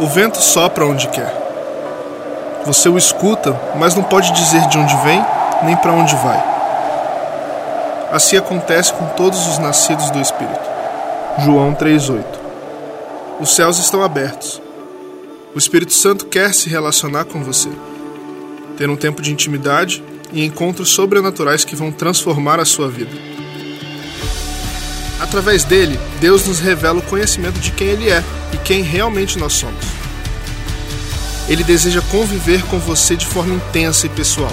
O vento sopra onde quer. Você o escuta, mas não pode dizer de onde vem nem para onde vai. Assim acontece com todos os nascidos do Espírito. João 3,8 Os céus estão abertos. O Espírito Santo quer se relacionar com você, ter um tempo de intimidade e encontros sobrenaturais que vão transformar a sua vida. Através dele, Deus nos revela o conhecimento de quem Ele é e quem realmente nós somos. Ele deseja conviver com você de forma intensa e pessoal.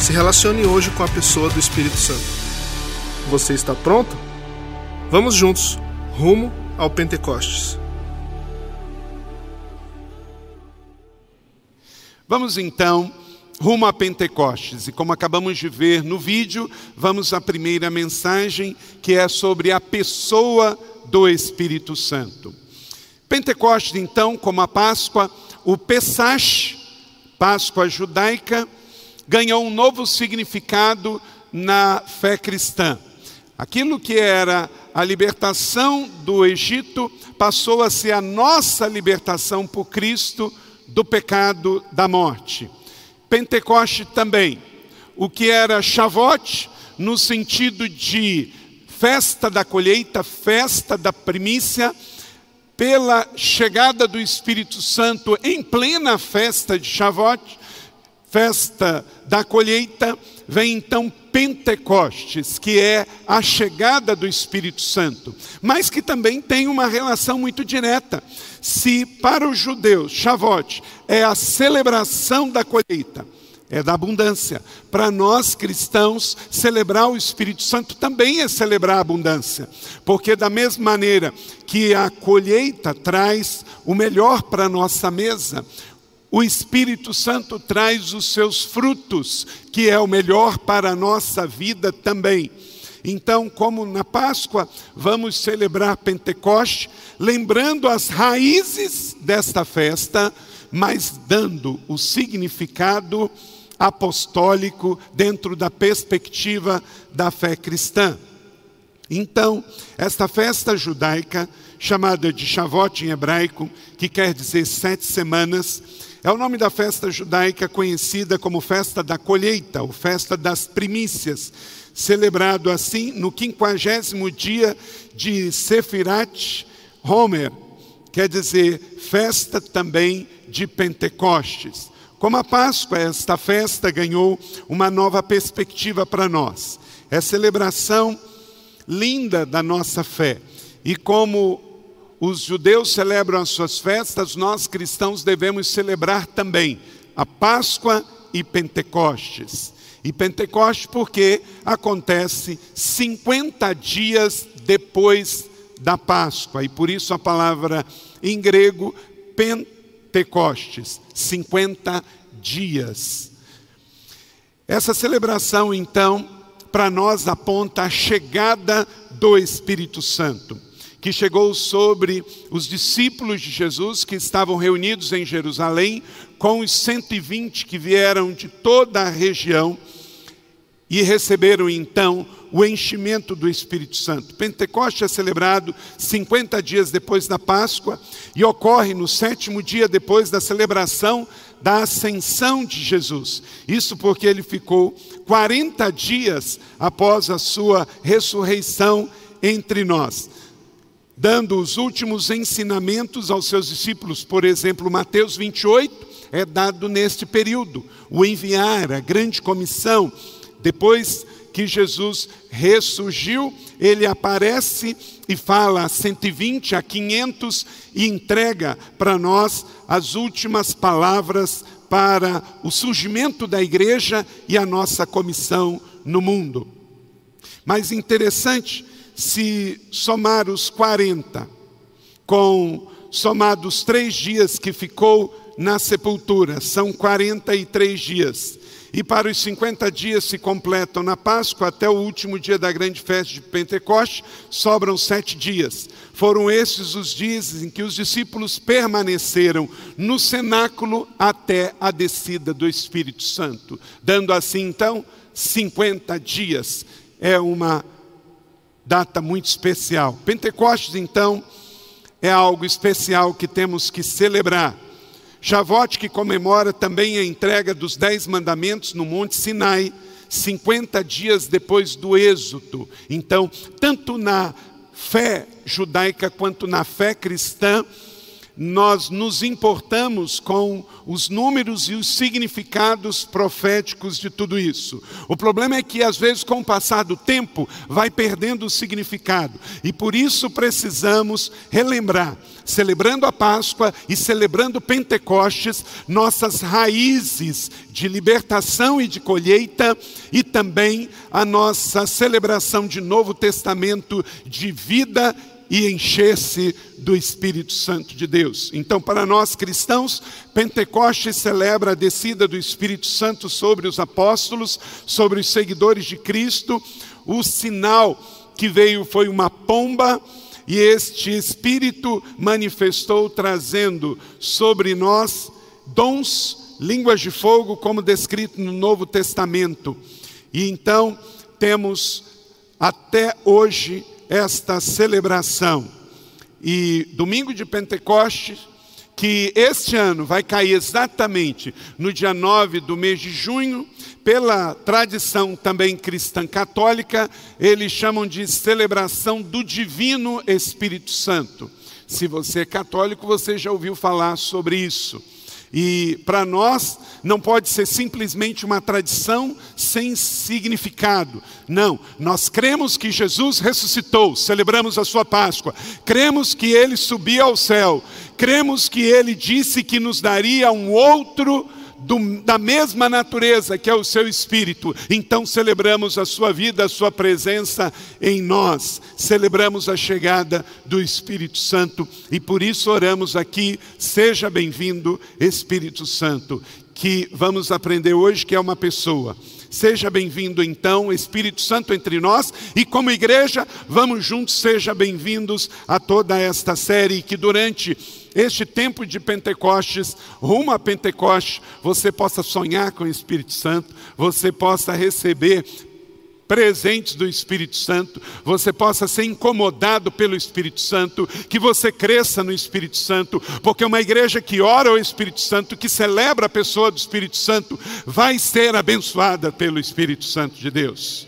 Se relacione hoje com a pessoa do Espírito Santo. Você está pronto? Vamos juntos, rumo ao Pentecostes. Vamos então rumo a Pentecostes. E como acabamos de ver no vídeo, vamos à primeira mensagem, que é sobre a pessoa do Espírito Santo. Pentecostes, então, como a Páscoa, o Pesach, Páscoa judaica, ganhou um novo significado na fé cristã. Aquilo que era a libertação do Egito passou a ser a nossa libertação por Cristo do pecado da morte. Pentecoste também, o que era Shavuot, no sentido de festa da colheita, festa da primícia, pela chegada do Espírito Santo em plena festa de Shavuot, festa da colheita, vem então Pentecostes, que é a chegada do Espírito Santo, mas que também tem uma relação muito direta. Se para os judeus Shavuot é a celebração da colheita, é da abundância. Para nós cristãos, celebrar o Espírito Santo também é celebrar a abundância, porque da mesma maneira que a colheita traz o melhor para a nossa mesa, o Espírito Santo traz os seus frutos, que é o melhor para a nossa vida também. Então, como na Páscoa, vamos celebrar Pentecoste, lembrando as raízes desta festa, mas dando o significado apostólico dentro da perspectiva da fé cristã. Então, esta festa judaica, chamada de Shavuot em hebraico, que quer dizer sete semanas, é o nome da festa judaica conhecida como festa da colheita, ou festa das primícias, celebrado assim no quinquagésimo dia de Sefirat Homer, quer dizer festa também de Pentecostes. Como a Páscoa, esta festa ganhou uma nova perspectiva para nós. É celebração linda da nossa fé. E como os judeus celebram as suas festas, nós cristãos devemos celebrar também a Páscoa e Pentecostes. E Pentecostes porque acontece 50 dias depois da Páscoa, e por isso a palavra em grego Pentecostes, 50 dias. Essa celebração, então, para nós aponta a chegada do Espírito Santo que chegou sobre os discípulos de Jesus que estavam reunidos em Jerusalém, com os 120 que vieram de toda a região e receberam então o enchimento do Espírito Santo. Pentecoste é celebrado 50 dias depois da Páscoa e ocorre no sétimo dia depois da celebração da ascensão de Jesus. Isso porque ele ficou 40 dias após a sua ressurreição entre nós dando os últimos ensinamentos aos seus discípulos. Por exemplo, Mateus 28 é dado neste período. O enviar, a grande comissão. Depois que Jesus ressurgiu, ele aparece e fala a 120, a 500 e entrega para nós as últimas palavras para o surgimento da igreja e a nossa comissão no mundo. Mas interessante se somar os 40 com somados três dias que ficou na sepultura, são 43 dias. E para os 50 dias se completam na Páscoa até o último dia da grande festa de Pentecoste, sobram sete dias. Foram esses os dias em que os discípulos permaneceram no cenáculo até a descida do Espírito Santo, dando assim então 50 dias. É uma data muito especial. Pentecostes, então, é algo especial que temos que celebrar. Shavuot que comemora também a entrega dos dez mandamentos no Monte Sinai, 50 dias depois do êxodo. Então, tanto na fé judaica quanto na fé cristã, nós nos importamos com os números e os significados proféticos de tudo isso. O problema é que, às vezes, com o passar do tempo, vai perdendo o significado. E por isso precisamos relembrar, celebrando a Páscoa e celebrando Pentecostes, nossas raízes de libertação e de colheita, e também a nossa celebração de Novo Testamento de vida e encher-se do Espírito Santo de Deus. Então, para nós cristãos, Pentecostes celebra a descida do Espírito Santo sobre os apóstolos, sobre os seguidores de Cristo. O sinal que veio foi uma pomba, e este Espírito manifestou, trazendo sobre nós dons, línguas de fogo, como descrito no Novo Testamento. E então temos até hoje esta celebração. E domingo de Pentecostes, que este ano vai cair exatamente no dia 9 do mês de junho, pela tradição também cristã católica, eles chamam de celebração do Divino Espírito Santo. Se você é católico, você já ouviu falar sobre isso. E para nós não pode ser simplesmente uma tradição sem significado. Não, nós cremos que Jesus ressuscitou, celebramos a sua Páscoa. Cremos que ele subiu ao céu. Cremos que ele disse que nos daria um outro do, da mesma natureza que é o seu espírito. Então celebramos a sua vida, a sua presença em nós. Celebramos a chegada do Espírito Santo e por isso oramos aqui. Seja bem-vindo, Espírito Santo, que vamos aprender hoje que é uma pessoa. Seja bem-vindo então, Espírito Santo entre nós, e como igreja, vamos juntos, seja bem-vindos a toda esta série que durante este tempo de Pentecostes, rumo a Pentecostes, você possa sonhar com o Espírito Santo, você possa receber presentes do Espírito Santo, você possa ser incomodado pelo Espírito Santo, que você cresça no Espírito Santo, porque uma igreja que ora ao Espírito Santo, que celebra a pessoa do Espírito Santo, vai ser abençoada pelo Espírito Santo de Deus.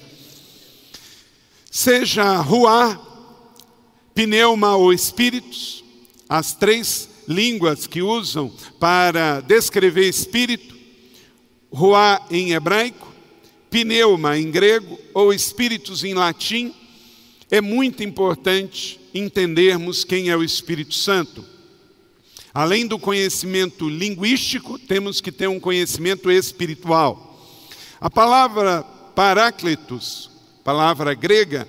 Seja ruá, pneuma ou espíritos, as três línguas que usam para descrever espírito, ruá em hebraico, pneuma em grego ou espíritos em latim, é muito importante entendermos quem é o Espírito Santo. Além do conhecimento linguístico, temos que ter um conhecimento espiritual. A palavra paráclitos, palavra grega,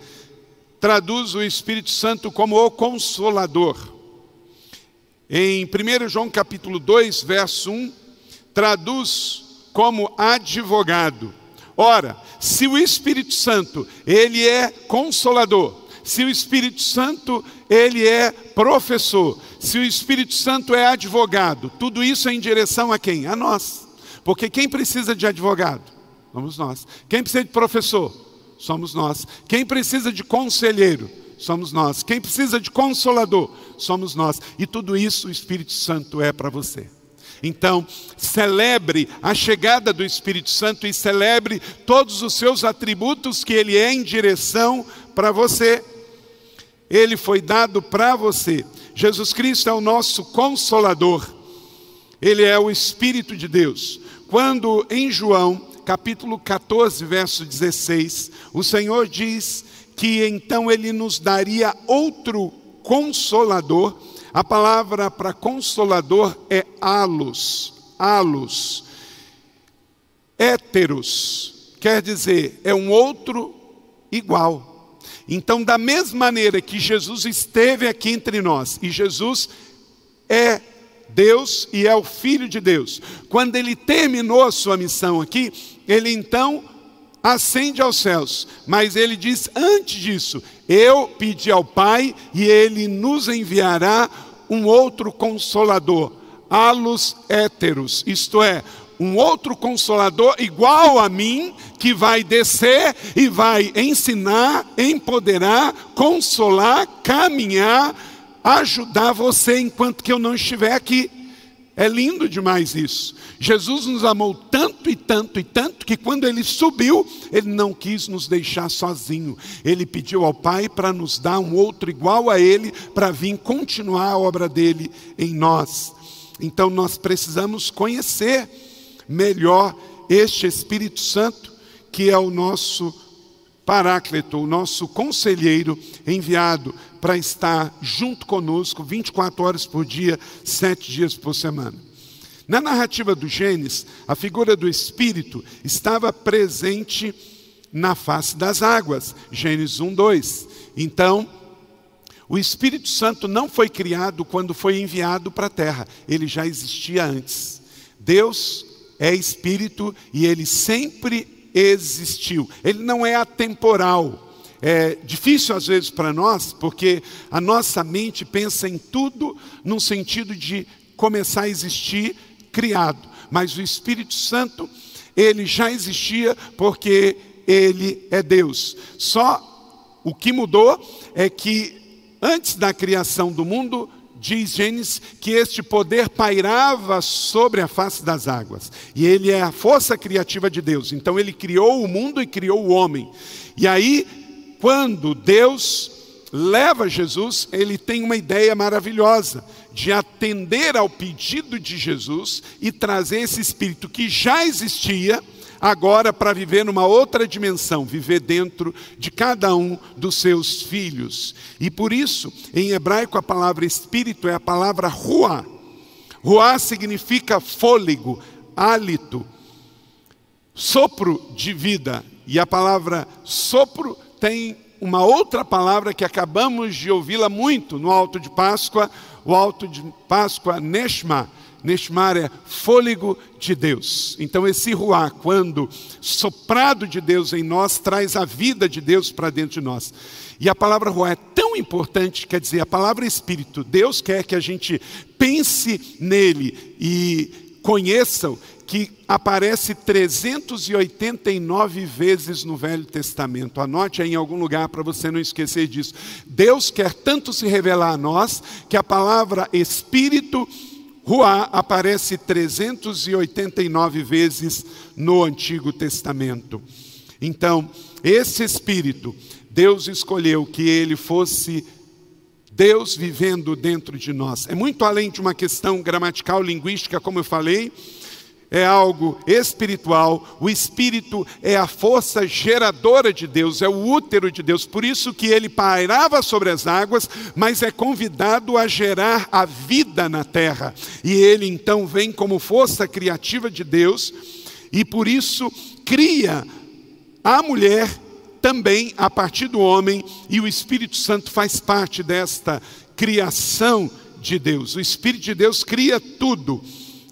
traduz o Espírito Santo como o consolador. Em 1 João capítulo 2, verso 1, traduz como advogado. Ora, se o Espírito Santo, ele é consolador, se o Espírito Santo, ele é professor, se o Espírito Santo é advogado, tudo isso é em direção a quem? A nós. Porque quem precisa de advogado? Somos nós. Quem precisa de professor? Somos nós. Quem precisa de conselheiro? Somos nós. Quem precisa de consolador, somos nós. E tudo isso o Espírito Santo é para você. Então, celebre a chegada do Espírito Santo e celebre todos os seus atributos que ele é em direção para você. Ele foi dado para você. Jesus Cristo é o nosso consolador. Ele é o Espírito de Deus. Quando em João, capítulo 14, verso 16, o Senhor diz que então ele nos daria outro consolador. A palavra para consolador é alos, alos. Héteros, quer dizer, é um outro igual. Então, da mesma maneira que Jesus esteve aqui entre nós, e Jesus é Deus e é o Filho de Deus, quando ele terminou a sua missão aqui, ele então ascende aos céus. Mas ele diz: antes disso, eu pedi ao Pai e ele nos enviará um outro consolador, alos héteros, isto é, um outro consolador igual a mim, que vai descer e vai ensinar, empoderar, consolar, caminhar ajudar você enquanto que eu não estiver aqui. É lindo demais isso. Jesus nos amou tanto e tanto e tanto que quando ele subiu, ele não quis nos deixar sozinho. Ele pediu ao Pai para nos dar um outro igual a ele para vir continuar a obra dele em nós. Então nós precisamos conhecer melhor este Espírito Santo, que é o nosso Paráclito, o nosso conselheiro enviado para estar junto conosco 24 horas por dia, sete dias por semana. Na narrativa do Gênesis, a figura do Espírito estava presente na face das águas, Gênesis 1, 2. Então, o Espírito Santo não foi criado quando foi enviado para a terra, ele já existia antes. Deus é Espírito e ele sempre existiu, ele não é atemporal é difícil às vezes para nós, porque a nossa mente pensa em tudo num sentido de começar a existir criado. Mas o Espírito Santo, ele já existia porque ele é Deus. Só o que mudou é que antes da criação do mundo, diz Gênesis que este poder pairava sobre a face das águas. E ele é a força criativa de Deus. Então ele criou o mundo e criou o homem. E aí quando Deus leva Jesus, ele tem uma ideia maravilhosa de atender ao pedido de Jesus e trazer esse espírito que já existia agora para viver numa outra dimensão, viver dentro de cada um dos seus filhos. E por isso, em hebraico a palavra espírito é a palavra ruá. Ruá significa fôlego, hálito, sopro de vida. E a palavra sopro tem uma outra palavra que acabamos de ouvi-la muito no Alto de Páscoa, o Alto de Páscoa, Neshma. Neshmar é fôlego de Deus. Então, esse ruá, quando soprado de Deus em nós, traz a vida de Deus para dentro de nós. E a palavra ruá é tão importante, quer dizer, a palavra espírito. Deus quer que a gente pense nele e conheçam que aparece 389 vezes no Velho Testamento. Anote aí em algum lugar para você não esquecer disso. Deus quer tanto se revelar a nós que a palavra Espírito Ruá aparece 389 vezes no Antigo Testamento. Então, esse Espírito, Deus escolheu que ele fosse Deus vivendo dentro de nós. É muito além de uma questão gramatical, linguística, como eu falei é algo espiritual, o espírito é a força geradora de Deus, é o útero de Deus, por isso que ele pairava sobre as águas, mas é convidado a gerar a vida na terra. E ele então vem como força criativa de Deus e por isso cria a mulher também a partir do homem, e o Espírito Santo faz parte desta criação de Deus. O Espírito de Deus cria tudo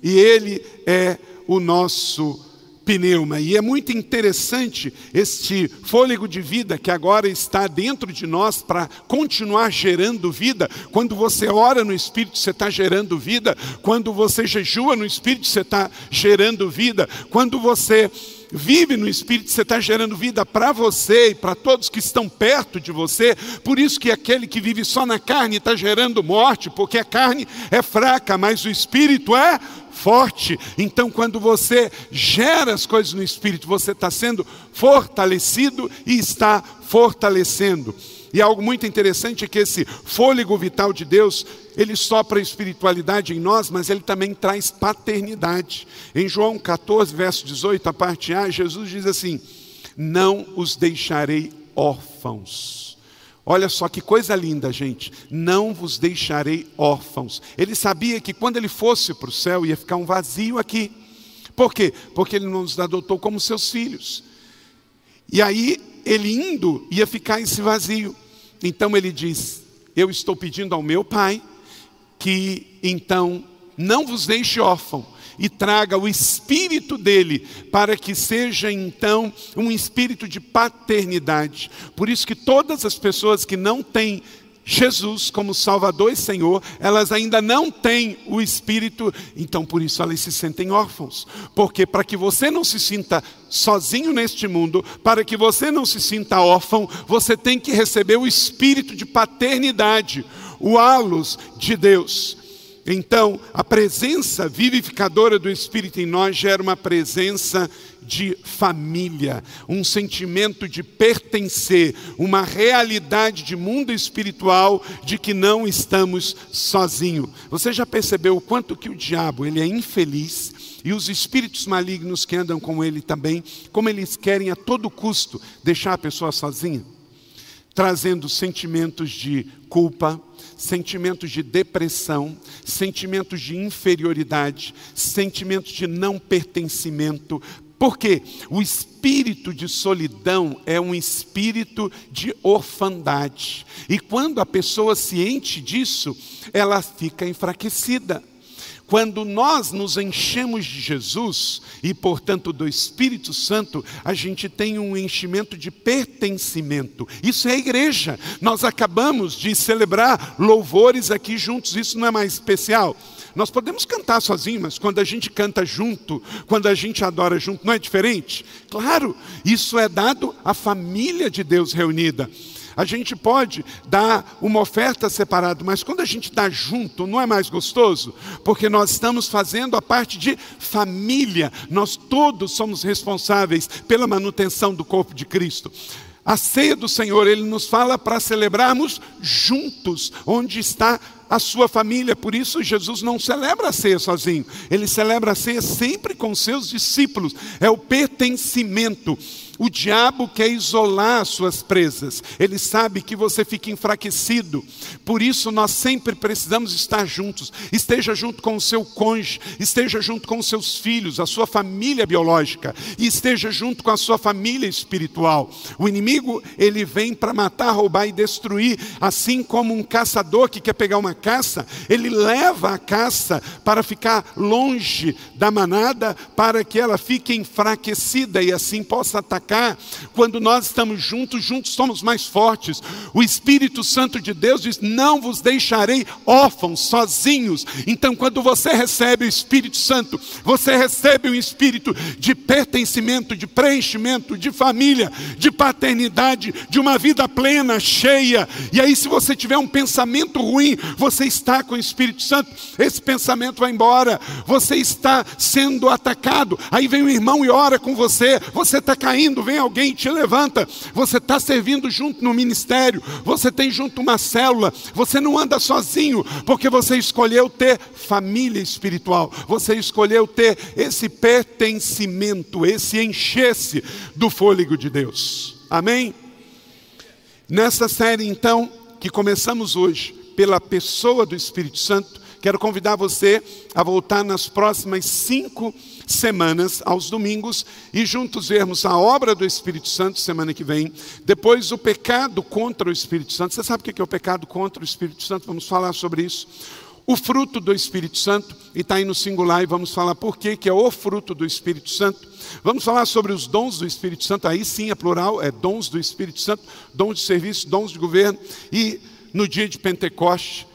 e ele é o nosso pneuma. E é muito interessante este fôlego de vida que agora está dentro de nós para continuar gerando vida. Quando você ora no Espírito, você está gerando vida. Quando você jejua no Espírito, você está gerando vida. Quando você vive no Espírito, você está gerando vida para você e para todos que estão perto de você. Por isso que aquele que vive só na carne está gerando morte, porque a carne é fraca, mas o Espírito é forte. Então, quando você gera as coisas no Espírito, você está sendo fortalecido e está fortalecendo. E algo muito interessante é que esse fôlego vital de Deus, ele sopra a espiritualidade em nós, mas ele também traz paternidade. Em João 14, verso 18, a parte A, Jesus diz assim: Não os deixarei órfãos Olha só que coisa linda, gente. Não vos deixarei órfãos. Ele sabia que quando ele fosse para o céu ia ficar um vazio aqui. Por quê? Porque ele nos adotou como seus filhos. E aí, ele indo, ia ficar esse vazio. Então ele diz: Eu estou pedindo ao meu pai que então não vos deixe órfão e traga o espírito dele, para que seja então um espírito de paternidade. Por isso que todas as pessoas que não têm Jesus como Salvador e Senhor, elas ainda não têm o Espírito, então por isso elas se sentem órfãos. Porque para que você não se sinta sozinho neste mundo, para que você não se sinta órfão, você tem que receber o Espírito de paternidade o halos de Deus. Então, a presença vivificadora do Espírito em nós gera uma presença de família, um sentimento de pertencer, uma realidade de mundo espiritual de que não estamos sozinhos. Você já percebeu o quanto que o diabo ele é infeliz e os espíritos malignos que andam com ele também, como eles querem a todo custo deixar a pessoa sozinha? Trazendo sentimentos de culpa, sentimentos de depressão, sentimentos de inferioridade, sentimentos de não pertencimento. Porque o espírito de solidão é um espírito de orfandade. E quando a pessoa se enche disso, ela fica enfraquecida. Quando nós nos enchemos de Jesus e, portanto, do Espírito Santo, a gente tem um enchimento de pertencimento. Isso é a igreja. Nós acabamos de celebrar louvores aqui juntos, isso não é mais especial. Nós podemos cantar sozinhos, mas quando a gente canta junto, quando a gente adora junto, não é diferente? Claro, isso é dado à família de Deus reunida. A gente pode dar uma oferta separada, mas quando a gente dá junto, não é mais gostoso? Porque nós estamos fazendo a parte de família. Nós todos somos responsáveis pela manutenção do corpo de Cristo. A ceia do Senhor, ele nos fala para celebrarmos juntos, onde está a sua família. Por isso, Jesus não celebra a ceia sozinho, ele celebra a ceia sempre com seus discípulos. É o pertencimento. O diabo quer isolar as suas presas, ele sabe que você fica enfraquecido, por isso nós sempre precisamos estar juntos. Esteja junto com o seu cônjuge, esteja junto com os seus filhos, a sua família biológica, e esteja junto com a sua família espiritual. O inimigo, ele vem para matar, roubar e destruir, assim como um caçador que quer pegar uma caça, ele leva a caça para ficar longe da manada, para que ela fique enfraquecida e assim possa atacar quando nós estamos juntos, juntos somos mais fortes. O Espírito Santo de Deus diz: Não vos deixarei órfãos, sozinhos. Então, quando você recebe o Espírito Santo, você recebe um espírito de pertencimento, de preenchimento, de família, de paternidade, de uma vida plena, cheia. E aí, se você tiver um pensamento ruim, você está com o Espírito Santo, esse pensamento vai embora. Você está sendo atacado. Aí vem o irmão e ora com você, você está caindo vem alguém e te levanta. Você está servindo junto no ministério, você tem junto uma célula, você não anda sozinho, porque você escolheu ter família espiritual, você escolheu ter esse pertencimento, esse encher-se do fôlego de Deus. Amém? Nessa série, então, que começamos hoje, pela pessoa do Espírito Santo, quero convidar você a voltar nas próximas cinco semanas, aos domingos, e juntos vermos a obra do Espírito Santo semana que vem. Depois, o pecado contra o Espírito Santo. Você sabe o que é o pecado contra o Espírito Santo? Vamos falar sobre isso. O fruto do Espírito Santo, e está aí no singular, e vamos falar por que, é o fruto do Espírito Santo. Vamos falar sobre os dons do Espírito Santo, aí sim é plural, é dons do Espírito Santo, dons de serviço, dons de governo. E no dia de Pentecoste,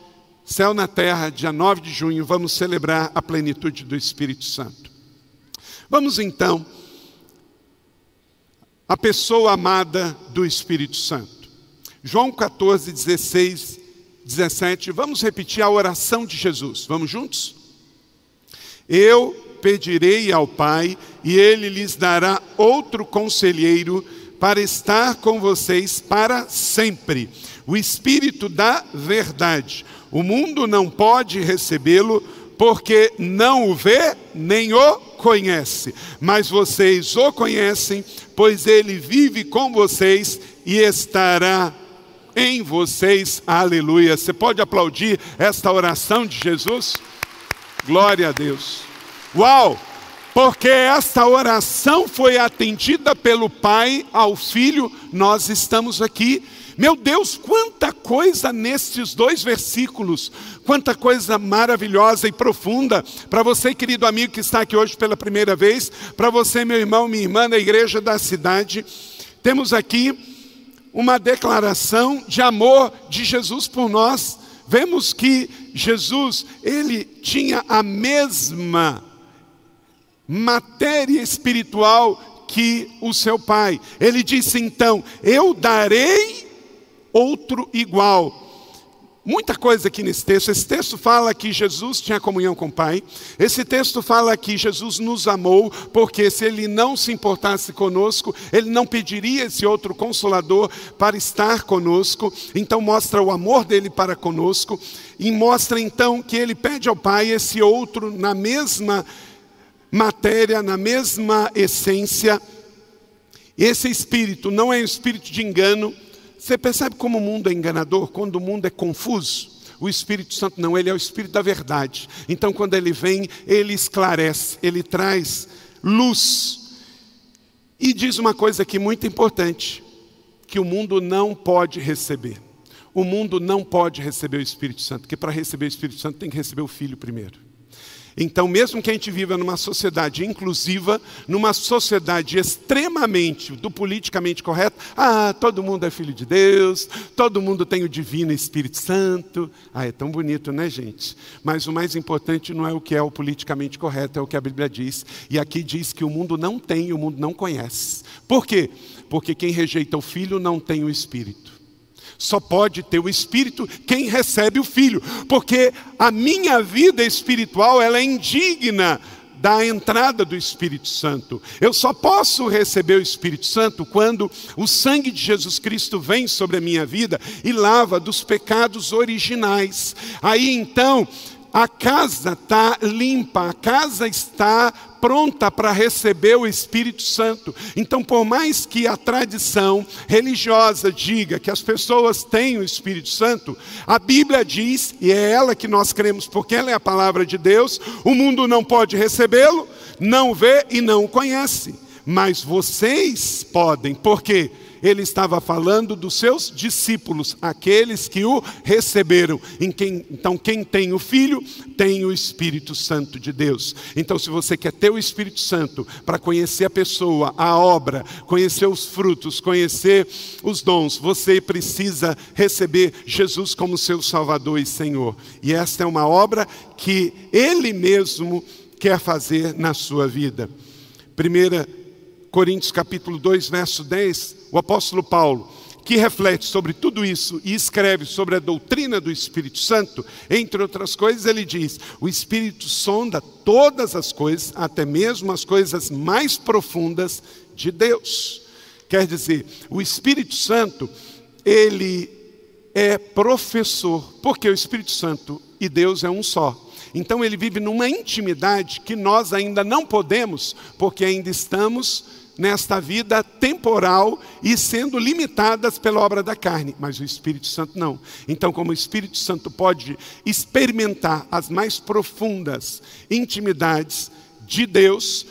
céu na terra, dia 9 de junho, vamos celebrar a plenitude do Espírito Santo. Vamos então a pessoa amada do Espírito Santo. João 14, 16, 17. Vamos repetir a oração de Jesus. Vamos juntos? Eu pedirei ao Pai, e ele lhes dará outro conselheiro para estar com vocês para sempre. O Espírito da verdade. O mundo não pode recebê-lo, porque não o vê nem o conhece, mas vocês o conhecem, pois ele vive com vocês e estará em vocês. Aleluia. Você pode aplaudir esta oração de Jesus? Glória a Deus. Uau! Porque esta oração foi atendida pelo Pai ao Filho, nós estamos aqui meu Deus, quanta coisa nestes dois versículos, quanta coisa maravilhosa e profunda. Para você, querido amigo que está aqui hoje pela primeira vez, para você, meu irmão, minha irmã na igreja da cidade, temos aqui uma declaração de amor de Jesus por nós. Vemos que Jesus, ele tinha a mesma matéria espiritual que o seu pai. Ele disse então: Eu darei outro igual. muita coisa aqui nesse texto. Esse texto fala que Jesus tinha comunhão com o Pai. Esse texto fala que Jesus nos amou, porque se ele não se importasse conosco, ele não pediria esse outro consolador para estar conosco. Então mostra o amor dele para conosco e mostra então que ele pede ao Pai esse outro na mesma matéria, na mesma essência. Esse espírito não é um espírito de engano, você percebe como o mundo é enganador? Quando o mundo é confuso, o Espírito Santo não, ele é o Espírito da verdade. Então, quando ele vem, ele esclarece, ele traz luz. E diz uma coisa aqui muito importante: que o mundo não pode receber. O mundo não pode receber o Espírito Santo, porque para receber o Espírito Santo tem que receber o Filho primeiro. Então, mesmo que a gente viva numa sociedade inclusiva, numa sociedade extremamente do politicamente correto, ah, todo mundo é filho de Deus, todo mundo tem o divino Espírito Santo. Ah, é tão bonito, né, gente? Mas o mais importante não é o que é o politicamente correto, é o que a Bíblia diz. E aqui diz que o mundo não tem, o mundo não conhece. Por quê? Porque quem rejeita o filho não tem o Espírito. Só pode ter o Espírito quem recebe o Filho, porque a minha vida espiritual ela é indigna da entrada do Espírito Santo. Eu só posso receber o Espírito Santo quando o sangue de Jesus Cristo vem sobre a minha vida e lava dos pecados originais. Aí então a casa está limpa, a casa está pronta para receber o Espírito Santo. Então, por mais que a tradição religiosa diga que as pessoas têm o Espírito Santo, a Bíblia diz, e é ela que nós cremos porque ela é a palavra de Deus, o mundo não pode recebê-lo, não vê e não conhece. Mas vocês podem, por quê? Ele estava falando dos seus discípulos, aqueles que o receberam. Quem, então, quem tem o Filho, tem o Espírito Santo de Deus. Então, se você quer ter o Espírito Santo para conhecer a pessoa, a obra, conhecer os frutos, conhecer os dons, você precisa receber Jesus como seu Salvador e Senhor. E esta é uma obra que Ele mesmo quer fazer na sua vida. Primeira Coríntios capítulo 2, verso 10, o apóstolo Paulo, que reflete sobre tudo isso e escreve sobre a doutrina do Espírito Santo, entre outras coisas, ele diz: o Espírito sonda todas as coisas, até mesmo as coisas mais profundas de Deus. Quer dizer, o Espírito Santo, ele é professor, porque o Espírito Santo e Deus é um só. Então ele vive numa intimidade que nós ainda não podemos, porque ainda estamos nesta vida temporal e sendo limitadas pela obra da carne, mas o Espírito Santo não. Então, como o Espírito Santo pode experimentar as mais profundas intimidades de Deus,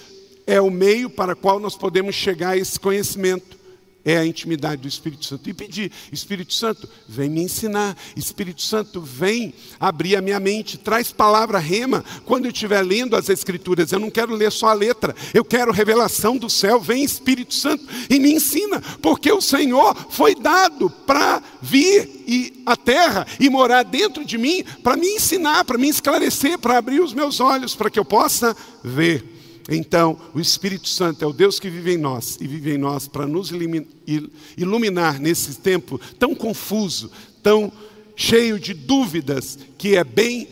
é o meio para qual nós podemos chegar a esse conhecimento é a intimidade do Espírito Santo. E pedir, Espírito Santo, vem me ensinar. Espírito Santo, vem abrir a minha mente. Traz palavra rema quando eu estiver lendo as Escrituras. Eu não quero ler só a letra, eu quero revelação do céu. Vem, Espírito Santo, e me ensina, porque o Senhor foi dado para vir e a terra e morar dentro de mim para me ensinar, para me esclarecer, para abrir os meus olhos, para que eu possa ver. Então, o Espírito Santo é o Deus que vive em nós e vive em nós para nos iluminar nesse tempo tão confuso, tão cheio de dúvidas, que é bem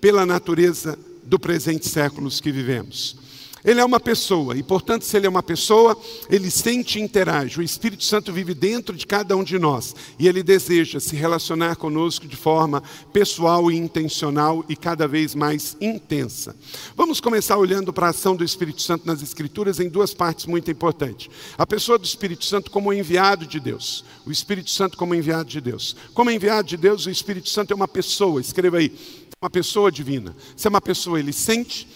pela natureza do presente séculos que vivemos. Ele é uma pessoa, e portanto, se ele é uma pessoa, ele sente e interage. O Espírito Santo vive dentro de cada um de nós, e ele deseja se relacionar conosco de forma pessoal e intencional e cada vez mais intensa. Vamos começar olhando para a ação do Espírito Santo nas Escrituras em duas partes muito importantes. A pessoa do Espírito Santo como enviado de Deus, o Espírito Santo como enviado de Deus. Como enviado de Deus, o Espírito Santo é uma pessoa, escreva aí, uma pessoa divina. Se é uma pessoa, ele sente,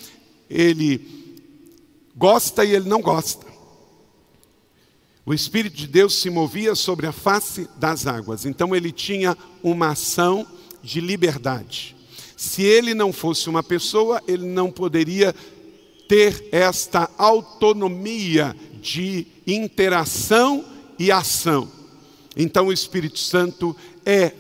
ele gosta e ele não gosta. O Espírito de Deus se movia sobre a face das águas, então ele tinha uma ação de liberdade. Se ele não fosse uma pessoa, ele não poderia ter esta autonomia de interação e ação. Então o Espírito Santo é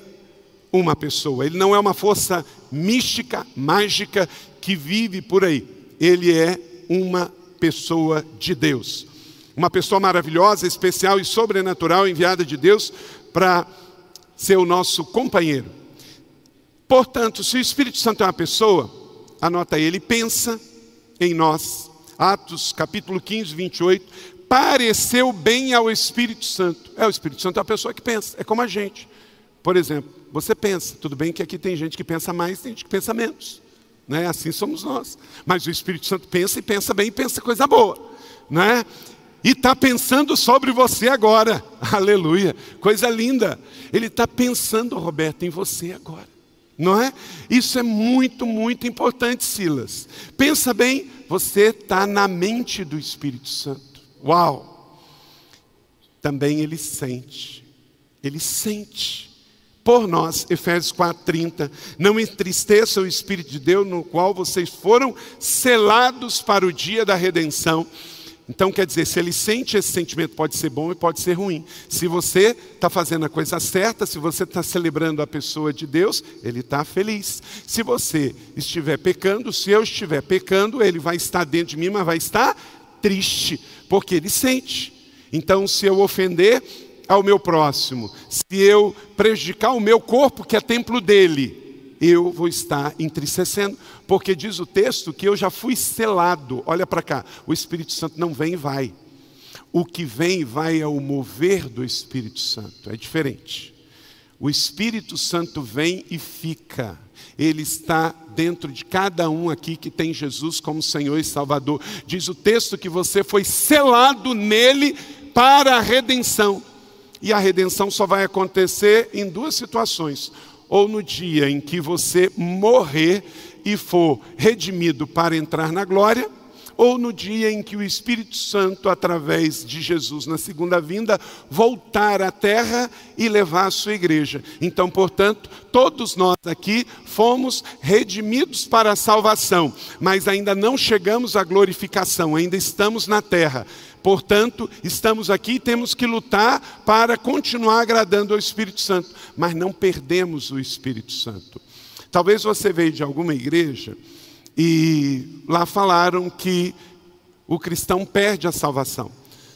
uma pessoa, ele não é uma força mística, mágica que vive por aí, ele é uma pessoa de Deus. Uma pessoa maravilhosa, especial e sobrenatural enviada de Deus para ser o nosso companheiro. Portanto, se o Espírito Santo é uma pessoa, anota aí, ele pensa em nós. Atos capítulo 15, 28. Pareceu bem ao Espírito Santo. É, o Espírito Santo é uma pessoa que pensa, é como a gente. Por exemplo, você pensa, tudo bem que aqui tem gente que pensa mais, tem gente que pensa menos. Né? Assim somos nós. Mas o Espírito Santo pensa e pensa bem e pensa coisa boa. Né? E está pensando sobre você agora. Aleluia. Coisa linda. Ele está pensando, Roberto, em você agora. Não é? Isso é muito, muito importante, Silas. Pensa bem, você está na mente do Espírito Santo. Uau! Também ele sente. Ele sente por nós, Efésios 4:30, não entristeça o espírito de Deus no qual vocês foram selados para o dia da redenção. Então, quer dizer, se ele sente esse sentimento, pode ser bom e pode ser ruim. Se você está fazendo a coisa certa, se você está celebrando a pessoa de Deus, ele está feliz. Se você estiver pecando, se eu estiver pecando, ele vai estar dentro de mim, mas vai estar triste, porque ele sente. Então, se eu ofender ao meu próximo, se eu prejudicar o meu corpo, que é templo dele, eu vou estar entristecendo, porque diz o texto que eu já fui selado. Olha para cá, o Espírito Santo não vem e vai. O que vem e vai é o mover do Espírito Santo, é diferente. O Espírito Santo vem e fica. Ele está dentro de cada um aqui que tem Jesus como Senhor e Salvador. Diz o texto que você foi selado nele para a redenção. E a redenção só vai acontecer em duas situações: ou no dia em que você morrer e for redimido para entrar na glória, ou no dia em que o Espírito Santo, através de Jesus na segunda vinda, voltar à terra e levar a sua igreja. Então, portanto, todos nós aqui fomos redimidos para a salvação, mas ainda não chegamos à glorificação, ainda estamos na terra. Portanto, estamos aqui e temos que lutar para continuar agradando ao Espírito Santo, mas não perdemos o Espírito Santo. Talvez você veio de alguma igreja e lá falaram que o cristão perde a salvação.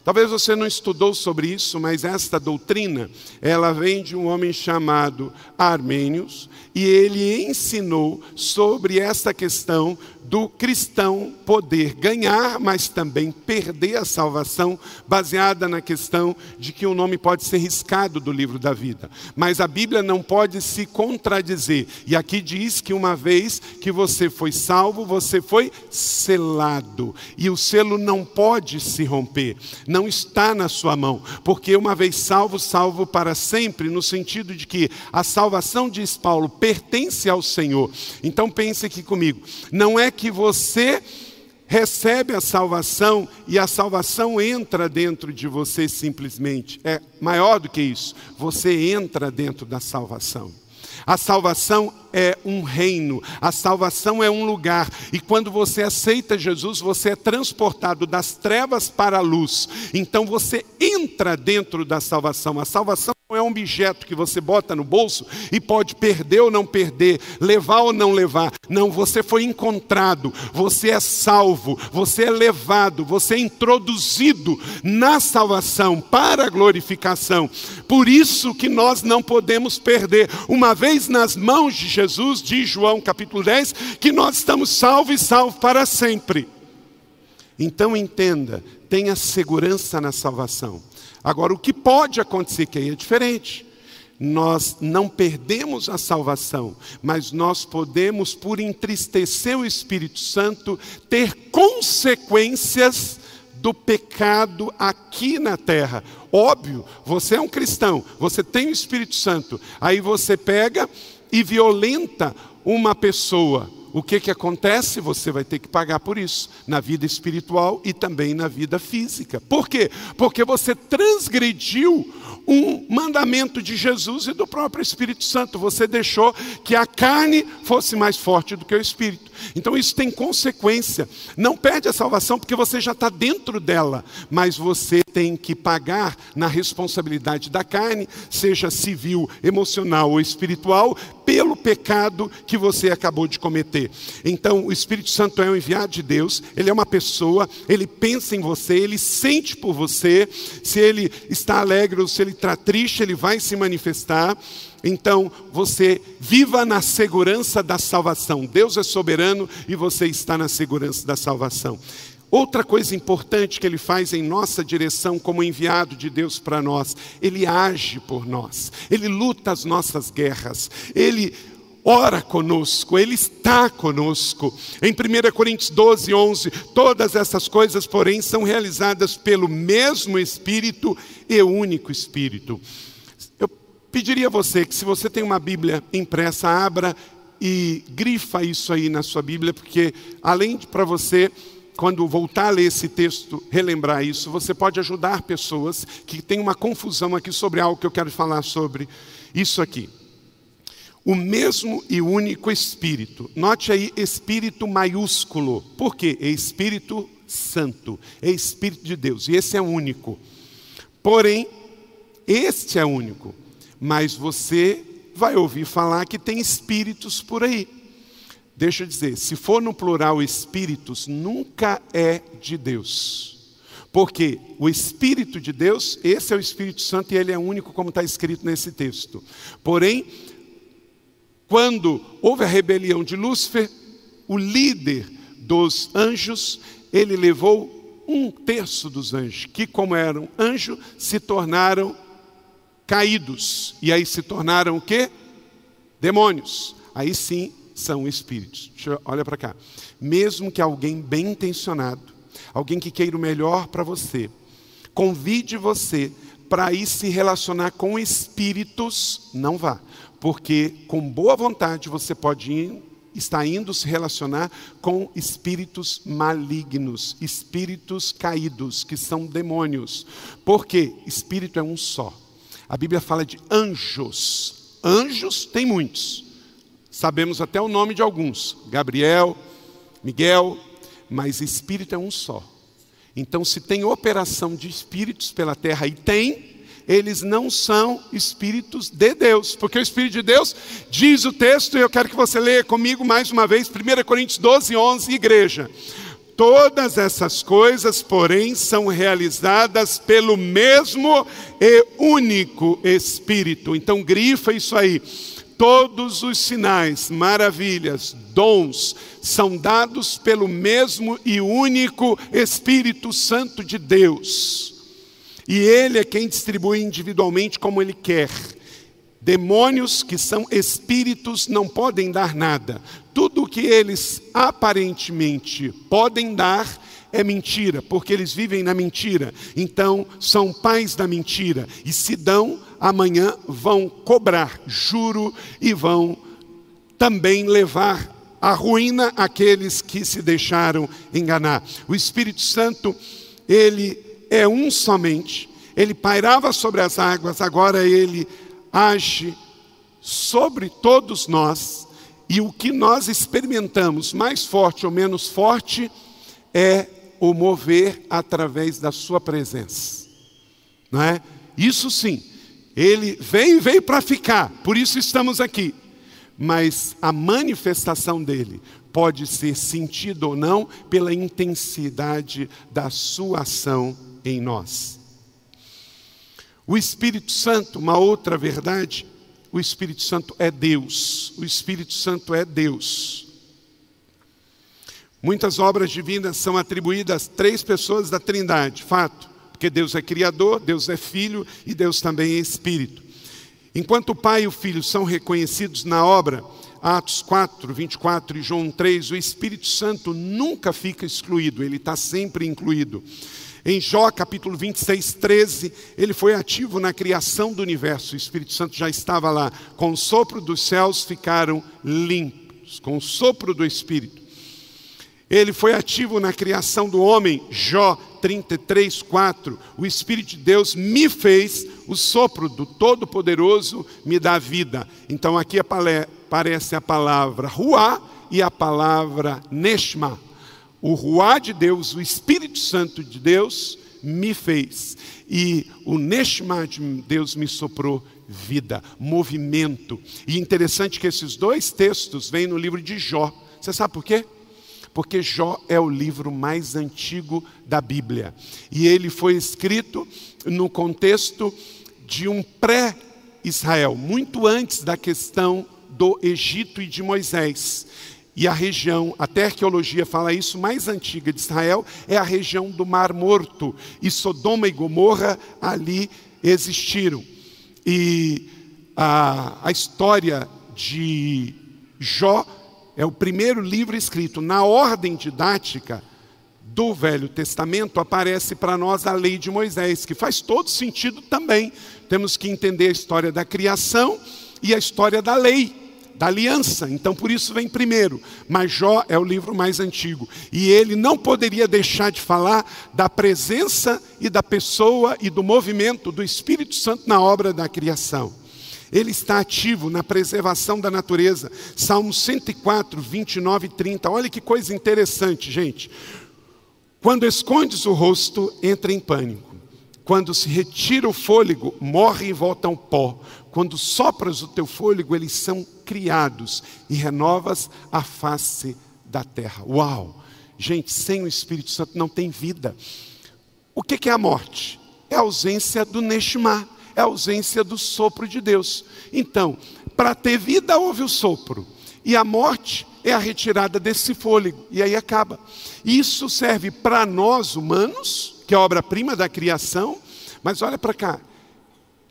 Talvez você não estudou sobre isso, mas esta doutrina, ela vem de um homem chamado Armênios, e ele ensinou sobre esta questão do cristão poder ganhar, mas também perder a salvação, baseada na questão de que o nome pode ser riscado do livro da vida. Mas a Bíblia não pode se contradizer. E aqui diz que uma vez que você foi salvo, você foi selado. E o selo não pode se romper, não está na sua mão, porque uma vez salvo, salvo para sempre, no sentido de que a salvação, diz Paulo, pertence ao Senhor. Então pense aqui comigo, não é que você recebe a salvação e a salvação entra dentro de você simplesmente. É maior do que isso. Você entra dentro da salvação. A salvação é um reino, a salvação é um lugar, e quando você aceita Jesus, você é transportado das trevas para a luz. Então você entra dentro da salvação. A salvação é um objeto que você bota no bolso e pode perder ou não perder, levar ou não levar. Não, você foi encontrado, você é salvo, você é levado, você é introduzido na salvação para a glorificação. Por isso que nós não podemos perder. Uma vez nas mãos de Jesus, diz João capítulo 10, que nós estamos salvos e salvos para sempre. Então entenda, tenha segurança na salvação. Agora, o que pode acontecer, que aí é diferente. Nós não perdemos a salvação, mas nós podemos, por entristecer o Espírito Santo, ter consequências do pecado aqui na terra. Óbvio, você é um cristão, você tem o Espírito Santo, aí você pega e violenta uma pessoa o que, que acontece? Você vai ter que pagar por isso, na vida espiritual e também na vida física. Por quê? Porque você transgrediu um mandamento de Jesus e do próprio Espírito Santo. Você deixou que a carne fosse mais forte do que o Espírito. Então isso tem consequência. Não perde a salvação porque você já está dentro dela, mas você tem que pagar na responsabilidade da carne, seja civil, emocional ou espiritual, pelo pecado que você acabou de cometer. Então o Espírito Santo é um enviado de Deus, ele é uma pessoa, ele pensa em você, ele sente por você, se ele está alegre ou se ele está triste, ele vai se manifestar. Então, você viva na segurança da salvação. Deus é soberano e você está na segurança da salvação. Outra coisa importante que ele faz em nossa direção, como enviado de Deus para nós, ele age por nós, ele luta as nossas guerras, ele ora conosco, Ele está conosco. Em 1 Coríntios 12, 11, todas essas coisas, porém, são realizadas pelo mesmo Espírito e único Espírito. Eu pediria a você que, se você tem uma Bíblia impressa, abra e grifa isso aí na sua Bíblia, porque além de para você quando voltar a ler esse texto, relembrar isso, você pode ajudar pessoas que têm uma confusão aqui sobre algo que eu quero falar sobre isso aqui. O mesmo e único Espírito. Note aí, Espírito maiúsculo. Por quê? É Espírito Santo. É Espírito de Deus. E esse é único. Porém, este é único. Mas você vai ouvir falar que tem espíritos por aí. Deixa eu dizer, se for no plural espíritos, nunca é de Deus. Porque o Espírito de Deus, esse é o Espírito Santo e ele é único, como está escrito nesse texto. Porém, quando houve a rebelião de Lúcifer, o líder dos anjos, ele levou um terço dos anjos, que, como eram anjos, se tornaram caídos. E aí se tornaram o quê? Demônios. Aí sim são espíritos. Olha para cá. Mesmo que alguém bem intencionado, alguém que queira o melhor para você, convide você para ir se relacionar com espíritos, não vá. Porque com boa vontade você pode ir, estar indo se relacionar com espíritos malignos, espíritos caídos, que são demônios. Porque espírito é um só. A Bíblia fala de anjos. Anjos tem muitos. Sabemos até o nome de alguns: Gabriel, Miguel, mas espírito é um só. Então, se tem operação de espíritos pela terra, e tem, eles não são espíritos de Deus, porque o Espírito de Deus diz o texto, e eu quero que você leia comigo mais uma vez, 1 Coríntios 12, 11, igreja. Todas essas coisas, porém, são realizadas pelo mesmo e único Espírito. Então, grifa isso aí Todos os sinais, maravilhas, dons são dados pelo mesmo e único Espírito Santo de Deus. E Ele é quem distribui individualmente como Ele quer. Demônios que são espíritos não podem dar nada. Tudo o que eles aparentemente podem dar é mentira, porque eles vivem na mentira. Então, são pais da mentira e se dão amanhã vão cobrar juro e vão também levar à ruína aqueles que se deixaram enganar. O Espírito Santo, ele é um somente, ele pairava sobre as águas, agora ele age sobre todos nós, e o que nós experimentamos, mais forte ou menos forte, é o mover através da sua presença. Não é? Isso sim, ele veio e veio para ficar, por isso estamos aqui. Mas a manifestação dele pode ser sentida ou não pela intensidade da sua ação em nós. O Espírito Santo, uma outra verdade, o Espírito Santo é Deus. O Espírito Santo é Deus. Muitas obras divinas são atribuídas a três pessoas da Trindade, fato porque Deus é criador, Deus é filho e Deus também é espírito. Enquanto o Pai e o Filho são reconhecidos na obra, Atos 4, 24 e João 3, o Espírito Santo nunca fica excluído, ele está sempre incluído. Em Jó capítulo 26, 13, ele foi ativo na criação do universo, o Espírito Santo já estava lá. Com o sopro dos céus ficaram limpos, com o sopro do Espírito. Ele foi ativo na criação do homem, Jó 33, 4. O Espírito de Deus me fez, o sopro do Todo-Poderoso me dá vida. Então aqui aparece a palavra ruá e a palavra neshma. O ruá de Deus, o Espírito Santo de Deus, me fez. E o neshma de Deus me soprou vida, movimento. E interessante que esses dois textos vêm no livro de Jó. Você sabe por quê? porque Jó é o livro mais antigo da Bíblia. E ele foi escrito no contexto de um pré Israel, muito antes da questão do Egito e de Moisés. E a região, até a arqueologia fala isso, mais antiga de Israel é a região do Mar Morto. E Sodoma e Gomorra ali existiram. E a, a história de Jó é o primeiro livro escrito na ordem didática do Velho Testamento, aparece para nós a lei de Moisés, que faz todo sentido também. Temos que entender a história da criação e a história da lei da aliança. Então, por isso vem primeiro. Mas Jó é o livro mais antigo. E ele não poderia deixar de falar da presença e da pessoa e do movimento do Espírito Santo na obra da criação. Ele está ativo na preservação da natureza. Salmo 104, 29 e 30. Olha que coisa interessante, gente. Quando escondes o rosto, entra em pânico. Quando se retira o fôlego, morre e volta ao pó. Quando sopras o teu fôlego, eles são criados e renovas a face da terra. Uau! Gente, sem o Espírito Santo não tem vida. O que é a morte? É a ausência do Neshma, é a ausência do sopro de Deus. Então, para ter vida houve o sopro, e a morte é a retirada desse fôlego, e aí acaba. Isso serve para nós humanos, que é a obra-prima da criação, mas olha para cá,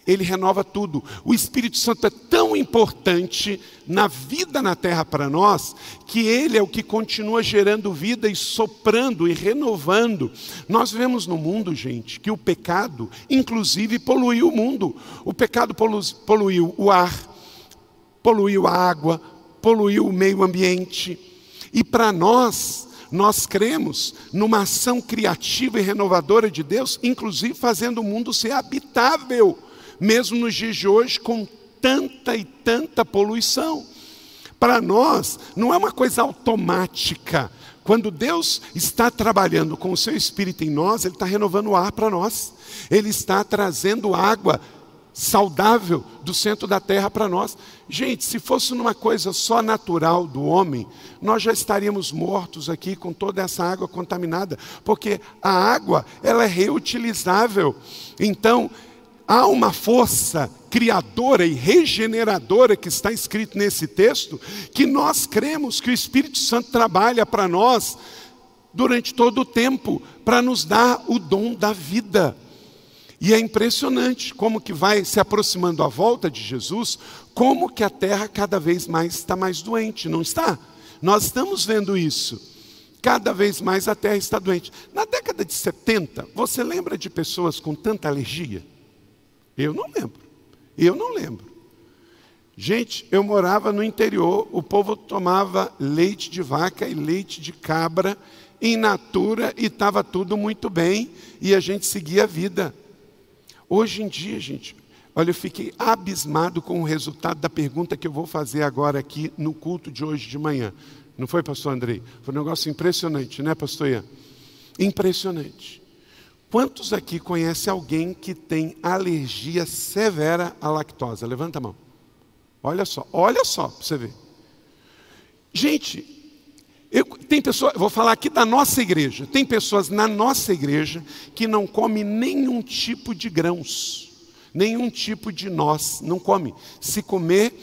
ele renova tudo. O Espírito Santo é tão importante na vida na terra para nós, que ele é o que continua gerando vida e soprando e renovando. Nós vemos no mundo, gente, que o pecado, inclusive, poluiu o mundo. O pecado poluiu o ar, poluiu a água, poluiu o meio ambiente. E para nós, nós cremos numa ação criativa e renovadora de Deus, inclusive fazendo o mundo ser habitável mesmo nos dias de hoje, com tanta e tanta poluição. Para nós, não é uma coisa automática. Quando Deus está trabalhando com o seu Espírito em nós, Ele está renovando o ar para nós, Ele está trazendo água saudável do centro da terra para nós. Gente, se fosse numa coisa só natural do homem, nós já estaríamos mortos aqui com toda essa água contaminada, porque a água, ela é reutilizável. Então, há uma força criadora e regeneradora que está escrito nesse texto, que nós cremos que o Espírito Santo trabalha para nós durante todo o tempo, para nos dar o dom da vida. E é impressionante como que vai se aproximando a volta de Jesus, como que a terra cada vez mais está mais doente, não está? Nós estamos vendo isso. Cada vez mais a terra está doente. Na década de 70, você lembra de pessoas com tanta alergia? Eu não lembro. Eu não lembro. Gente, eu morava no interior, o povo tomava leite de vaca e leite de cabra em natura e estava tudo muito bem e a gente seguia a vida. Hoje em dia, gente, olha, eu fiquei abismado com o resultado da pergunta que eu vou fazer agora aqui no culto de hoje de manhã. Não foi, pastor Andrei? Foi um negócio impressionante, né, pastor Ian? Impressionante. Quantos aqui conhecem alguém que tem alergia severa à lactose? Levanta a mão. Olha só, olha só para você ver. Gente, eu, tem pessoas, vou falar aqui da nossa igreja. Tem pessoas na nossa igreja que não comem nenhum tipo de grãos, nenhum tipo de noz, não come. Se comer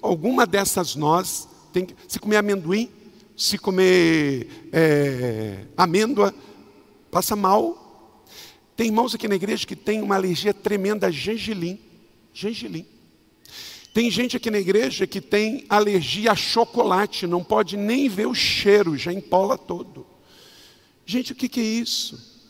alguma dessas nozes, tem, se comer amendoim, se comer é, amêndoa, passa mal tem irmãos aqui na igreja que tem uma alergia tremenda a gengilim. Gengilim. Tem gente aqui na igreja que tem alergia a chocolate, não pode nem ver o cheiro, já empola todo. Gente, o que, que é isso?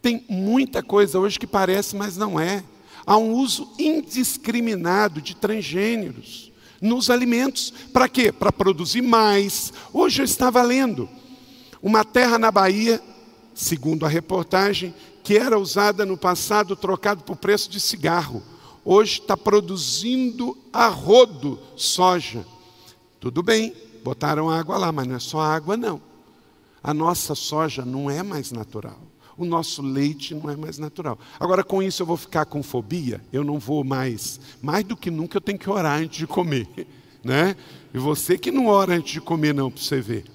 Tem muita coisa hoje que parece, mas não é. Há um uso indiscriminado de transgêneros nos alimentos. Para quê? Para produzir mais. Hoje eu estava lendo uma terra na Bahia segundo a reportagem, que era usada no passado trocado por preço de cigarro. Hoje está produzindo a rodo soja. Tudo bem, botaram água lá, mas não é só água, não. A nossa soja não é mais natural. O nosso leite não é mais natural. Agora, com isso, eu vou ficar com fobia? Eu não vou mais. Mais do que nunca, eu tenho que orar antes de comer. Né? E você que não ora antes de comer, não, para você ver.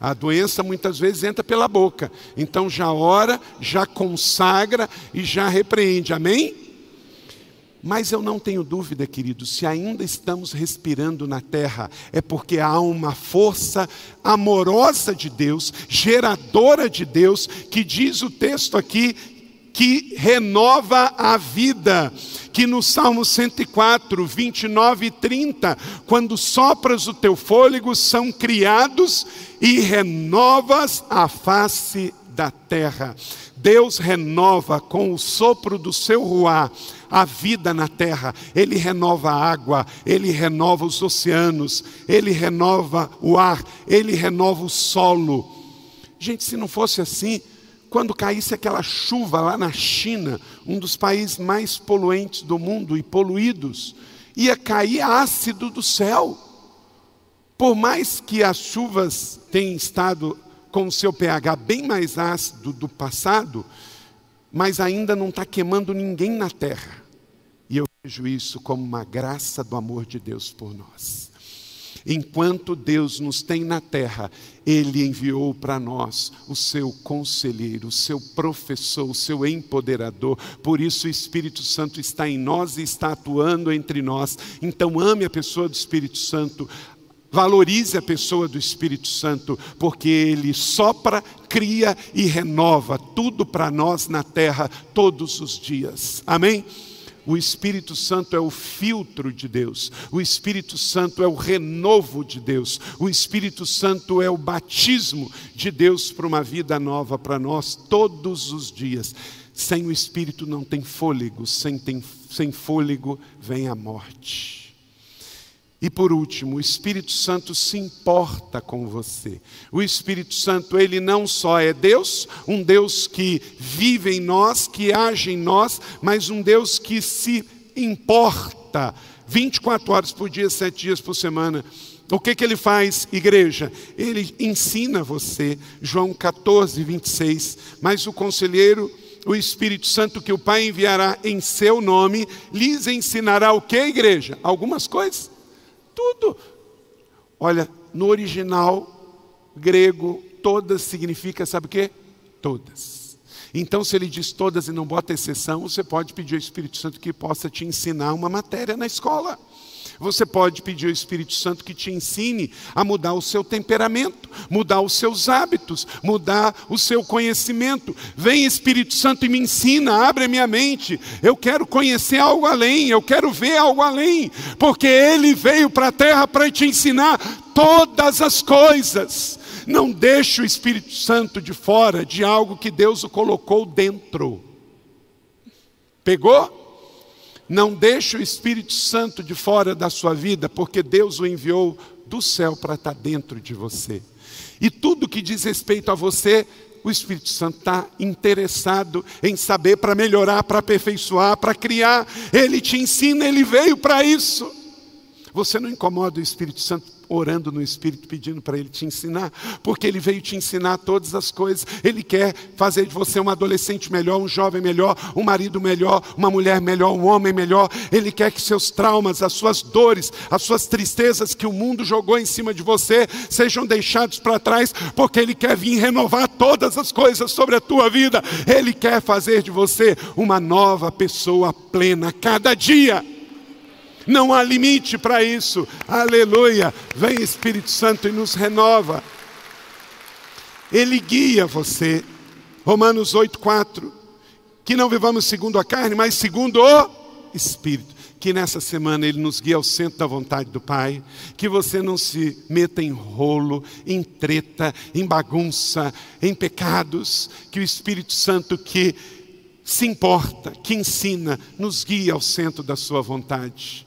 A doença muitas vezes entra pela boca. Então já ora, já consagra e já repreende. Amém? Mas eu não tenho dúvida, queridos, se ainda estamos respirando na terra, é porque há uma força amorosa de Deus, geradora de Deus, que diz o texto aqui, que renova a vida. Que no Salmo 104, 29 e 30, quando sopras o teu fôlego, são criados e renovas a face da terra. Deus renova com o sopro do seu ruá a vida na terra, Ele renova a água, Ele renova os oceanos, Ele renova o ar, Ele renova o solo. Gente, se não fosse assim, quando caísse aquela chuva lá na China, um dos países mais poluentes do mundo e poluídos, ia cair ácido do céu. Por mais que as chuvas tenham estado com o seu pH bem mais ácido do passado, mas ainda não está queimando ninguém na terra. E eu vejo isso como uma graça do amor de Deus por nós. Enquanto Deus nos tem na terra, Ele enviou para nós o seu conselheiro, o seu professor, o seu empoderador. Por isso o Espírito Santo está em nós e está atuando entre nós. Então ame a pessoa do Espírito Santo, Valorize a pessoa do Espírito Santo, porque ele sopra, cria e renova tudo para nós na terra todos os dias. Amém? O Espírito Santo é o filtro de Deus, o Espírito Santo é o renovo de Deus, o Espírito Santo é o batismo de Deus para uma vida nova para nós todos os dias. Sem o Espírito não tem fôlego, sem, tem, sem fôlego vem a morte. E por último, o Espírito Santo se importa com você. O Espírito Santo, ele não só é Deus, um Deus que vive em nós, que age em nós, mas um Deus que se importa 24 horas por dia, 7 dias por semana. O que, que ele faz, igreja? Ele ensina você, João 14, 26. Mas o conselheiro, o Espírito Santo que o Pai enviará em seu nome, lhes ensinará o que, igreja? Algumas coisas tudo. Olha, no original grego, todas significa, sabe o quê? Todas. Então, se ele diz todas e não bota exceção, você pode pedir ao Espírito Santo que possa te ensinar uma matéria na escola. Você pode pedir ao Espírito Santo que te ensine a mudar o seu temperamento, mudar os seus hábitos, mudar o seu conhecimento. Vem Espírito Santo e me ensina, abre a minha mente. Eu quero conhecer algo além, eu quero ver algo além, porque Ele veio para a terra para te ensinar todas as coisas. Não deixe o Espírito Santo de fora de algo que Deus o colocou dentro. Pegou? Não deixe o Espírito Santo de fora da sua vida, porque Deus o enviou do céu para estar dentro de você. E tudo que diz respeito a você, o Espírito Santo está interessado em saber para melhorar, para aperfeiçoar, para criar. Ele te ensina, ele veio para isso. Você não incomoda o Espírito Santo orando no Espírito, pedindo para Ele te ensinar, porque Ele veio te ensinar todas as coisas. Ele quer fazer de você um adolescente melhor, um jovem melhor, um marido melhor, uma mulher melhor, um homem melhor. Ele quer que seus traumas, as suas dores, as suas tristezas que o mundo jogou em cima de você sejam deixados para trás, porque Ele quer vir renovar todas as coisas sobre a tua vida. Ele quer fazer de você uma nova pessoa plena cada dia. Não há limite para isso. Aleluia. Vem Espírito Santo e nos renova. Ele guia você. Romanos 8:4. Que não vivamos segundo a carne, mas segundo o Espírito. Que nessa semana Ele nos guie ao centro da vontade do Pai. Que você não se meta em rolo, em treta, em bagunça, em pecados. Que o Espírito Santo que se importa, que ensina, nos guia ao centro da Sua vontade.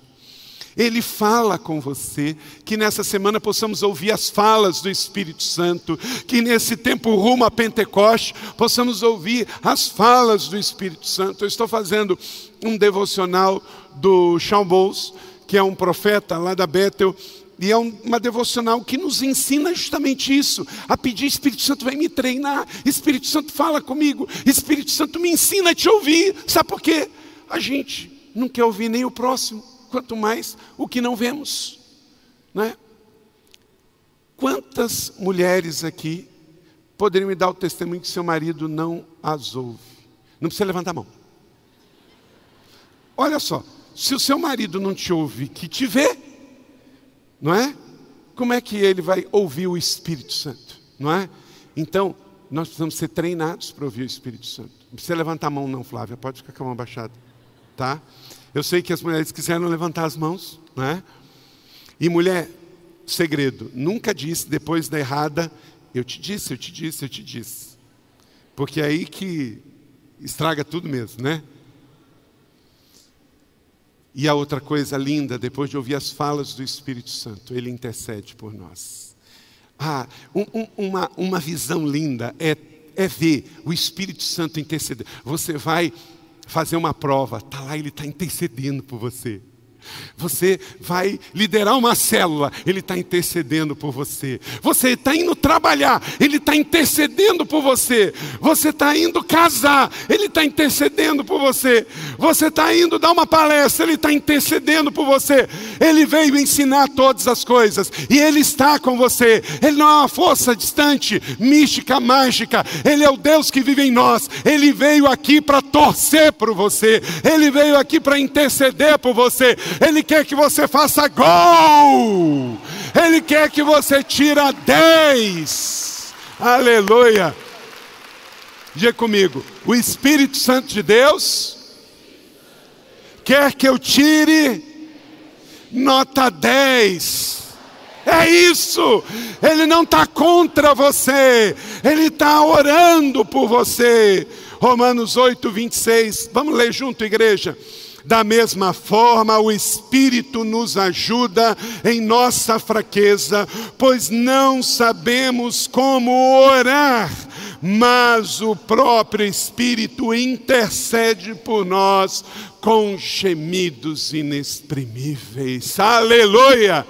Ele fala com você, que nessa semana possamos ouvir as falas do Espírito Santo, que nesse tempo rumo a Pentecoste possamos ouvir as falas do Espírito Santo. Eu estou fazendo um devocional do Sean Bowles, que é um profeta lá da Bethel, e é uma devocional que nos ensina justamente isso, a pedir Espírito Santo vem me treinar, Espírito Santo fala comigo, Espírito Santo me ensina a te ouvir. Sabe por quê? A gente não quer ouvir nem o próximo quanto mais o que não vemos. Não é? Quantas mulheres aqui poderiam me dar o testemunho que seu marido não as ouve? Não precisa levantar a mão. Olha só, Se o seu marido não te ouve, que te vê, não é? Como é que ele vai ouvir o Espírito Santo, não é? Então, nós precisamos ser treinados para ouvir o Espírito Santo. Não precisa levantar a mão, não, Flávia, pode ficar com a mão baixada, tá? Eu sei que as mulheres quiseram levantar as mãos, não é? E mulher, segredo, nunca disse depois da errada, eu te disse, eu te disse, eu te disse. Porque é aí que estraga tudo mesmo, né? E a outra coisa linda, depois de ouvir as falas do Espírito Santo, ele intercede por nós. Ah, um, um, uma, uma visão linda é, é ver o Espírito Santo interceder. Você vai fazer uma prova, está lá, ele está intercedendo por você. Você vai liderar uma célula, Ele está intercedendo por você. Você está indo trabalhar, Ele está intercedendo por você. Você está indo casar, Ele está intercedendo por você. Você está indo dar uma palestra, Ele está intercedendo por você. Ele veio ensinar todas as coisas e Ele está com você. Ele não é uma força distante, mística, mágica. Ele é o Deus que vive em nós. Ele veio aqui para torcer por você. Ele veio aqui para interceder por você. Ele quer que você faça gol. Ele quer que você tira 10. Aleluia. Diga comigo, o Espírito Santo de Deus quer que eu tire nota 10. É isso, Ele não está contra você, Ele está orando por você. Romanos 8, 26, vamos ler junto, igreja. Da mesma forma, o Espírito nos ajuda em nossa fraqueza, pois não sabemos como orar, mas o próprio Espírito intercede por nós com gemidos inexprimíveis. Aleluia!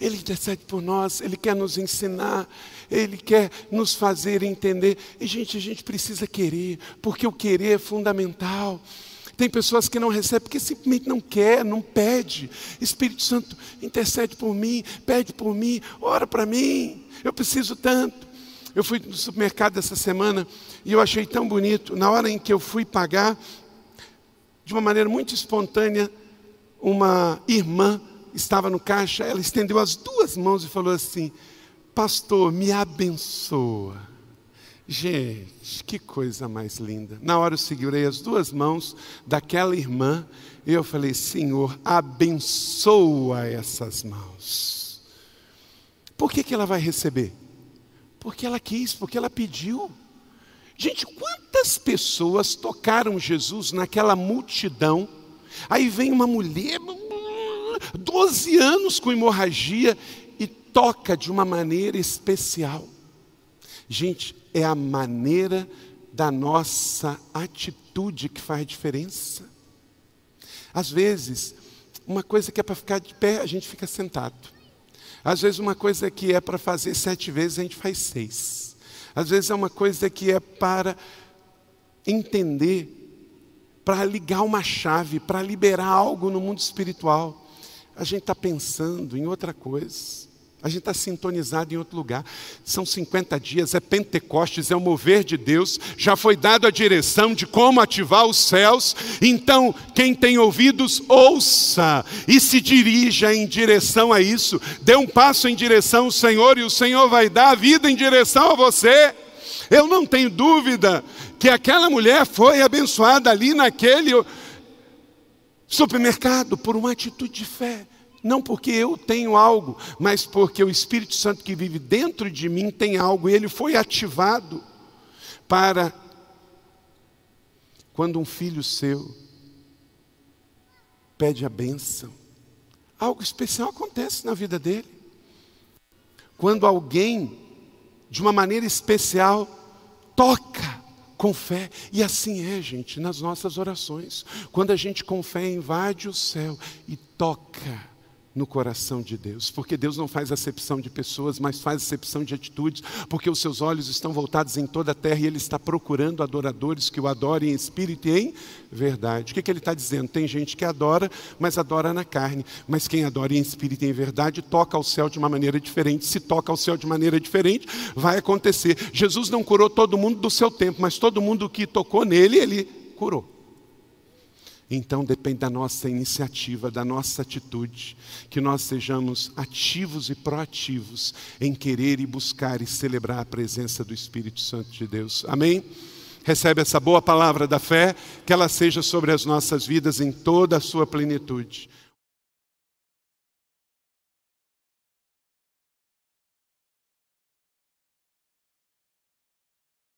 Ele intercede por nós, Ele quer nos ensinar, Ele quer nos fazer entender. E, gente, a gente precisa querer, porque o querer é fundamental. Tem pessoas que não recebem porque simplesmente não quer, não pede. Espírito Santo, intercede por mim, pede por mim, ora para mim. Eu preciso tanto. Eu fui no supermercado essa semana e eu achei tão bonito. Na hora em que eu fui pagar, de uma maneira muito espontânea, uma irmã estava no caixa, ela estendeu as duas mãos e falou assim: Pastor, me abençoa. Gente, que coisa mais linda. Na hora eu segurei as duas mãos daquela irmã e eu falei: Senhor, abençoa essas mãos. Por que, que ela vai receber? Porque ela quis, porque ela pediu. Gente, quantas pessoas tocaram Jesus naquela multidão? Aí vem uma mulher, 12 anos com hemorragia, e toca de uma maneira especial. Gente, é a maneira da nossa atitude que faz diferença. Às vezes, uma coisa que é para ficar de pé, a gente fica sentado. Às vezes, uma coisa que é para fazer sete vezes, a gente faz seis. Às vezes, é uma coisa que é para entender, para ligar uma chave, para liberar algo no mundo espiritual. A gente está pensando em outra coisa. A gente está sintonizado em outro lugar. São 50 dias, é Pentecostes, é o mover de Deus. Já foi dado a direção de como ativar os céus. Então, quem tem ouvidos, ouça e se dirija em direção a isso. Dê um passo em direção ao Senhor e o Senhor vai dar a vida em direção a você. Eu não tenho dúvida que aquela mulher foi abençoada ali naquele supermercado por uma atitude de fé. Não porque eu tenho algo, mas porque o Espírito Santo que vive dentro de mim tem algo, e ele foi ativado para quando um filho seu pede a bênção, algo especial acontece na vida dele. Quando alguém, de uma maneira especial, toca com fé, e assim é, gente, nas nossas orações. Quando a gente com fé invade o céu e toca no coração de Deus, porque Deus não faz acepção de pessoas, mas faz acepção de atitudes, porque os seus olhos estão voltados em toda a terra e Ele está procurando adoradores que o adorem em espírito e em verdade. O que, que Ele está dizendo? Tem gente que adora, mas adora na carne, mas quem adora em espírito e em verdade toca ao céu de uma maneira diferente. Se toca ao céu de maneira diferente, vai acontecer. Jesus não curou todo mundo do seu tempo, mas todo mundo que tocou nele, Ele curou. Então depende da nossa iniciativa, da nossa atitude, que nós sejamos ativos e proativos em querer e buscar e celebrar a presença do Espírito Santo de Deus. Amém? Recebe essa boa palavra da fé, que ela seja sobre as nossas vidas em toda a sua plenitude.